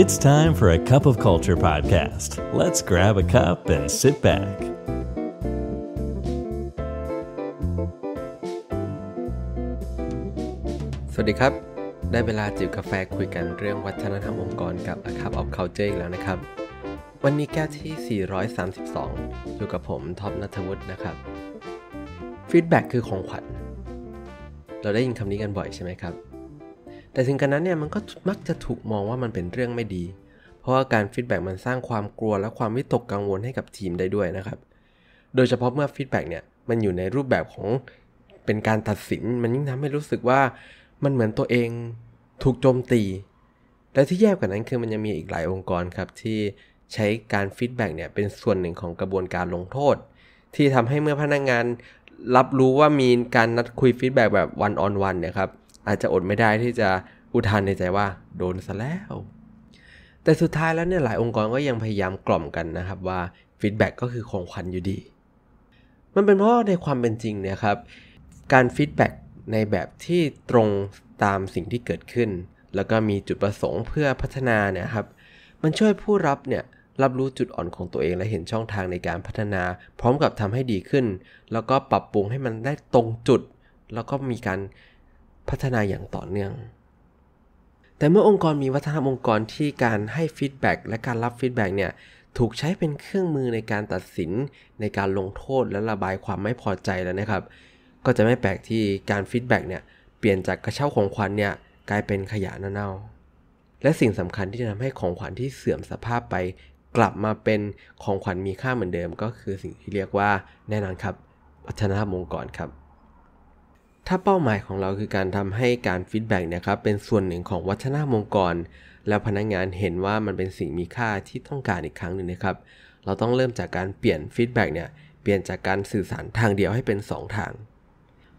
It's time for a cup of culture podcast. Let's grab a cup and sit back. สวัสดีครับ ได้เวลาจิบกาแฟคุยกันเรื่องวัฒนธรรมองค์กรกับ A Cup of Culture อีกแล้วนะครับ วันนี้แก้วที่ 432 อยู่กับผมท็อปนัทวุฒินะครับ feedback คือของขวัญ เราได้ยินคำนี้กันบ่อยใช่ไหมครับ แต่ถึงกระนั้นเนี่ยมันก็มักจะถูกมองว่ามันเป็นเรื่องไม่ดี เพราะว่าการ feedback มันสร้างความกลัวและความวิตกกังวลให้กับทีมได้ด้วยนะครับ โดยเฉพาะเมื่อ feedback เนี่ยมันอยู่ในรูปแบบของเป็นการตัดสิน มันยิ่งทำให้รู้สึกว่ามันเหมือนตัวเองถูกโจมตี และที่แย่กว่านั้นคือมันยังมีอีกหลายองค์กรครับที่ใช้การ feedback เนี่ยเป็นส่วนหนึ่งของกระบวนการลงโทษ ที่ทำให้เมื่อพนักงานรับรู้ว่ามีการนัดคุย feedback แบบ one-on-one เนี่ยครับ อาจจะอดไม่ได้ที่จะอุทานในใจว่าโดนซะแล้ว แต่สุดท้ายแล้วเนี่ยหลายองค์กรก็ยังพยายามกล่อมกันนะครับว่า feedback ก็คือของขวัญอยู่ดี มันเป็นเพราะในความเป็นจริงเนี่ยครับ การ feedback ในแบบที่ตรงตามสิ่งที่เกิดขึ้น แล้วก็มีจุดประสงค์เพื่อพัฒนาเนี่ยครับ มันช่วยผู้รับเนี่ยรับรู้จุดอ่อนของตัวเองและเห็นช่องทางในการพัฒนา พร้อมกับทำให้ดีขึ้น แล้วก็ปรับปรุงให้มันได้ตรงจุด แล้วก็มีการ พัฒนาอย่างต่อเนื่อง แต่เมื่อองค์กรมีวัฒนธรรมองค์กรที่การให้ feedback และการรับ feedback เนี่ยถูกใช้เป็นเครื่องมือในการตัดสินในการลงโทษและระบายความไม่พอใจแล้วนะครับ ก็จะไม่แปลกที่การ feedback เนี่ยเปลี่ยนจากกระเช้าของขวัญเนี่ยกลายเป็นขยะเน่าๆและสิ่งสำคัญที่จะทำให้ของขวัญที่เสื่อมสภาพไป กลับมาเป็นของขวัญมีค่าเหมือนเดิม ก็คือสิ่งที่เรียกว่าแน่นอนครับวัฒนธรรมองค์กรครับ ถ้าเป้าหมายของเราคือการทำให้การ feedback เนี่ยครับเป็นส่วนหนึ่งของวัฒนธรรมองค์กร แล้วพนักงานเห็นว่ามันเป็นสิ่งมีค่าที่ต้องการอีกครั้งหนึ่งนะครับ เราต้องเริ่มจากการเปลี่ยน feedback เนี่ยเปลี่ยนจากการสื่อสารทางเดียวให้เป็น 2 ทาง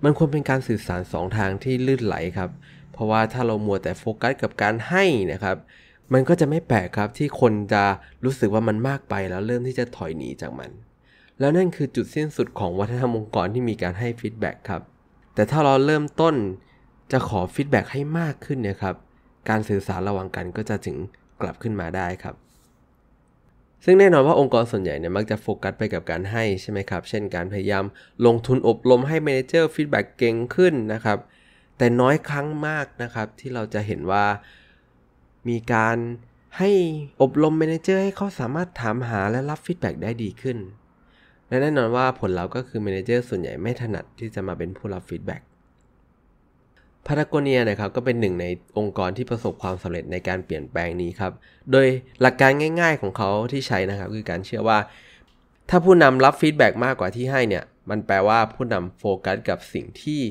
มันควรเป็นการสื่อสาร 2 ทางที่ลื่นไหลครับ เพราะว่าถ้าเรามัวแต่โฟกัสกับการให้นะครับ มันก็จะไม่แปลกครับที่คนจะรู้สึกว่ามันมากไปแล้วเริ่มที่จะถอยหนีจากมัน แล้วนั่นคือจุดสิ้นสุดของวัฒนธรรมองค์กรที่มีการให้ feedback ครับ แต่ถ้าเราเริ่มต้นจะขอ feedback ให้มากขึ้นเนี่ยครับ การสื่อสารระหว่างกันก็จะถึงกลับขึ้นมาได้ครับ ซึ่งแน่นอนว่าองค์กรส่วนใหญ่เนี่ยมักจะโฟกัสไปกับการให้ใช่ไหมครับ เช่นการพยายามลงทุนอบรมให้ manager feedback เก่งขึ้นนะครับ แต่น้อยครั้งมากนะครับ ที่เราจะเห็นว่ามีการให้อบรม manager ให้เขาสามารถถามหาและรับ feedback ได้ดีขึ้น และแน่นอนว่าผลลัพธ์ก็คือ manager ส่วนใหญ่ไม่ถนัดที่จะมาเป็นผู้รับ feedback Patagonia นะครับก็เป็นหนึ่งในองค์กรที่ประสบความสำเร็จในการเปลี่ยนแปลงนี้ครับ โดยหลักการง่าย ๆ ของเขาที่ใช้นะครับ คือการเชื่อว่า ถ้าผู้นำรับ feedback มากกว่าที่ให้เนี่ย มันแปลว่าผู้นำโฟกัสกับสิ่งที่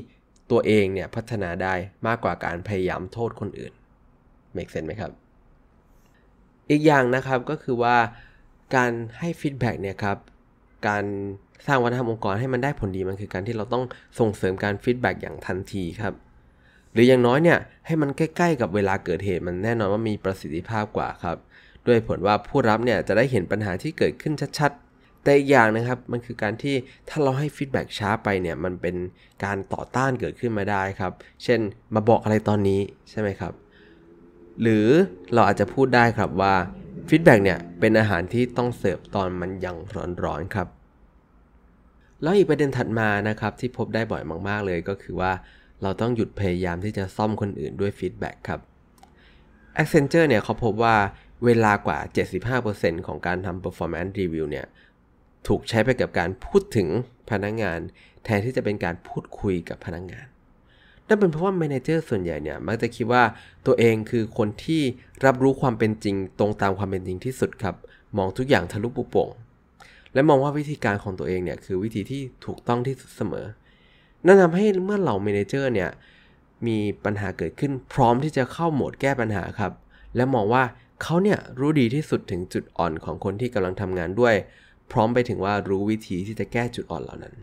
ตัวเองเนี่ยพัฒนาได้มากกว่าการพยายามโทษคนอื่น make sense ไหมครับ อีกอย่างนะครับก็คือว่าการให้ feedback เนี่ยครับ การสร้างวัฒนธรรมองค์กรให้มันได้ผลดีมันคือการที่เราต้องส่งเสริมการ feedback อย่างทันทีครับ หรืออย่างน้อยเนี่ยให้มันใกล้ ๆ กับเวลาเกิดเหตุมันแน่นอนว่ามีประสิทธิภาพกว่าครับ ด้วยผลว่าผู้รับเนี่ยจะได้เห็นปัญหาที่เกิดขึ้นชัดๆ แต่อีกอย่างนะครับมันคือการที่ถ้าเราให้ feedback ช้าไปเนี่ยมันเป็นการต่อต้านเกิดขึ้นมาได้ครับ เช่นมาบอกอะไรตอนนี้ใช่ไหมครับ หรือเราอาจจะพูดได้ครับว่า feedback เนี่ยเป็นอาหารที่ต้องเสิร์ฟตอนมันยังร้อนๆครับ แล้วอีกประเด็นถัดมานะครับที่พบได้บ่อยมากๆเลยก็คือว่าเราต้องหยุดพยายามที่จะซ่อมคนอื่นด้วย feedback ครับ Accenture เนี่ยเขาพบว่าเวลากว่า 75%ของการทำ performance review เนี่ยถูกใช้ไปกับการพูดถึงพนักงงาน แทนที่จะเป็นการพูดคุยกับพนักงงาน นั่นเป็นเพราะว่า manager ส่วนใหญ่เนี่ยมักจะคิดว่าตัวเองคือคนที่รับรู้ความเป็นจริงตรงตามความเป็นจริงที่สุดครับ มองทุกอย่างทะลุปุโป่ง และมองว่าวิธีการของตัวเองเนี่ยคือวิธีที่ถูกต้องที่สุดเสมอ นั่นทำให้เมื่อเหล่าเมเนเจอร์เนี่ยมีปัญหาเกิดขึ้นพร้อมที่จะเข้าโหมดแก้ปัญหาครับ และมองว่าเขาเนี่ยรู้ดีที่สุดถึงจุดอ่อนของคนที่กำลังทำงานด้วย พร้อมไปถึงว่ารู้วิธีที่จะแก้จุดอ่อนเหล่านั้น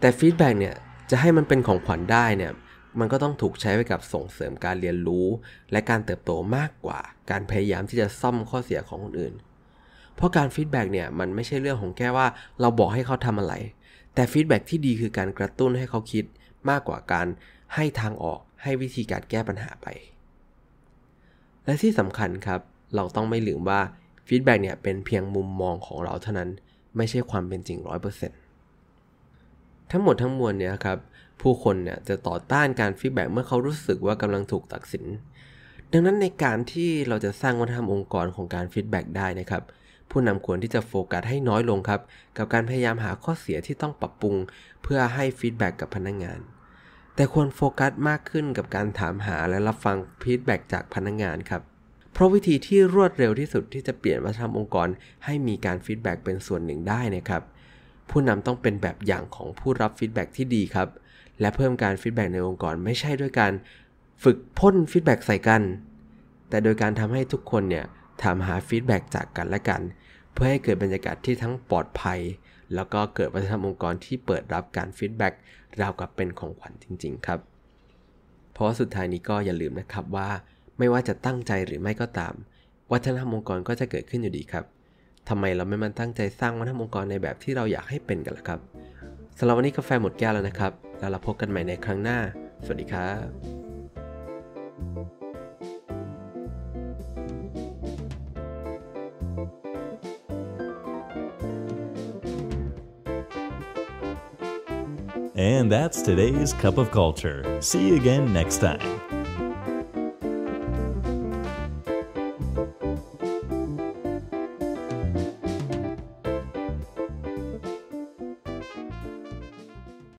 แต่ feedback เนี่ย จะให้มันเป็นของขวัญได้เนี่ยมันก็ต้องถูกใช้ไปกับส่งเสริมการเรียนรู้ และการเติบโตมากกว่า การพยายามที่จะซ่อมข้อเสียของคนอื่น เพราะการ feedback เนี่ยมันไม่ใช่เรื่องของแค่ว่าเราบอกให้เขาทำอะไร แต่ feedback ที่ดีคือการกระตุ้นให้เขาคิดมากกว่าการให้ทางออกให้วิธีการแก้ปัญหาไป และที่สำคัญครับ เราต้องไม่ลืมว่า feedback เนี่ยเป็นเพียงมุมมองของเราเท่านั้น ไม่ใช่ความเป็นจริง 100% ทั้งหมดทั้งมวลเนี่ยครับผู้คนเนี่ยจะต่อต้านการ feedback เมื่อเขารู้สึกว่ากำลังถูกตัดสิน ดังนั้นในการที่เราจะสร้างวัฒนธรรมองค์กรของการ feedback ได้นะครับผู้นำควรที่จะโฟกัสให้น้อยลงครับ กับการพยายามหาข้อเสียที่ต้องปรับปรุง เพื่อให้ feedback กับพนักงาน แต่ควรโฟกัสมากขึ้นกับการถามหาและรับฟัง feedback จากพนักงานครับเพราะวิธีที่รวดเร็วที่สุดที่จะเปลี่ยนวัฒนธรรมองค์กร ให้มีการ feedback เป็นส่วนหนึ่งได้นะครับ ผู้นำต้องเป็นแบบอย่างของผู้รับ feedback ที่ดีครับ และเพิ่มการ feedback ในองค์กรไม่ใช่ด้วยการฝึกพ่น feedback ใส่กัน แต่โดยการทำให้ทุกคนเนี่ยถามหา feedback จากกันและกัน เพื่อให้เกิดบรรยากาศที่ทั้งปลอดภัย แล้วก็เกิดวัฒนธรรมองค์กรที่เปิดรับการ feedback ราวกับเป็นของขวัญจริง ๆ ครับ เพราะสุดท้ายนี้ก็อย่าลืมนะครับว่า ไม่ว่าจะตั้งใจหรือไม่ก็ตาม วัฒนธรรมองค์กรก็จะเกิดขึ้นอยู่ดีครับ ทำไมเราไม่มาตั้งใจสร้างวัฒนธรรมองค์กรในแบบที่เราอยากให้เป็นกันล่ะครับสำหรับวันนี้กาแฟหมดแก้วแล้วนะครับ แล้วเราพบกันใหม่ในครั้งหน้า สวัสดีครับ And that's today's Cup of Culture. See you again next time.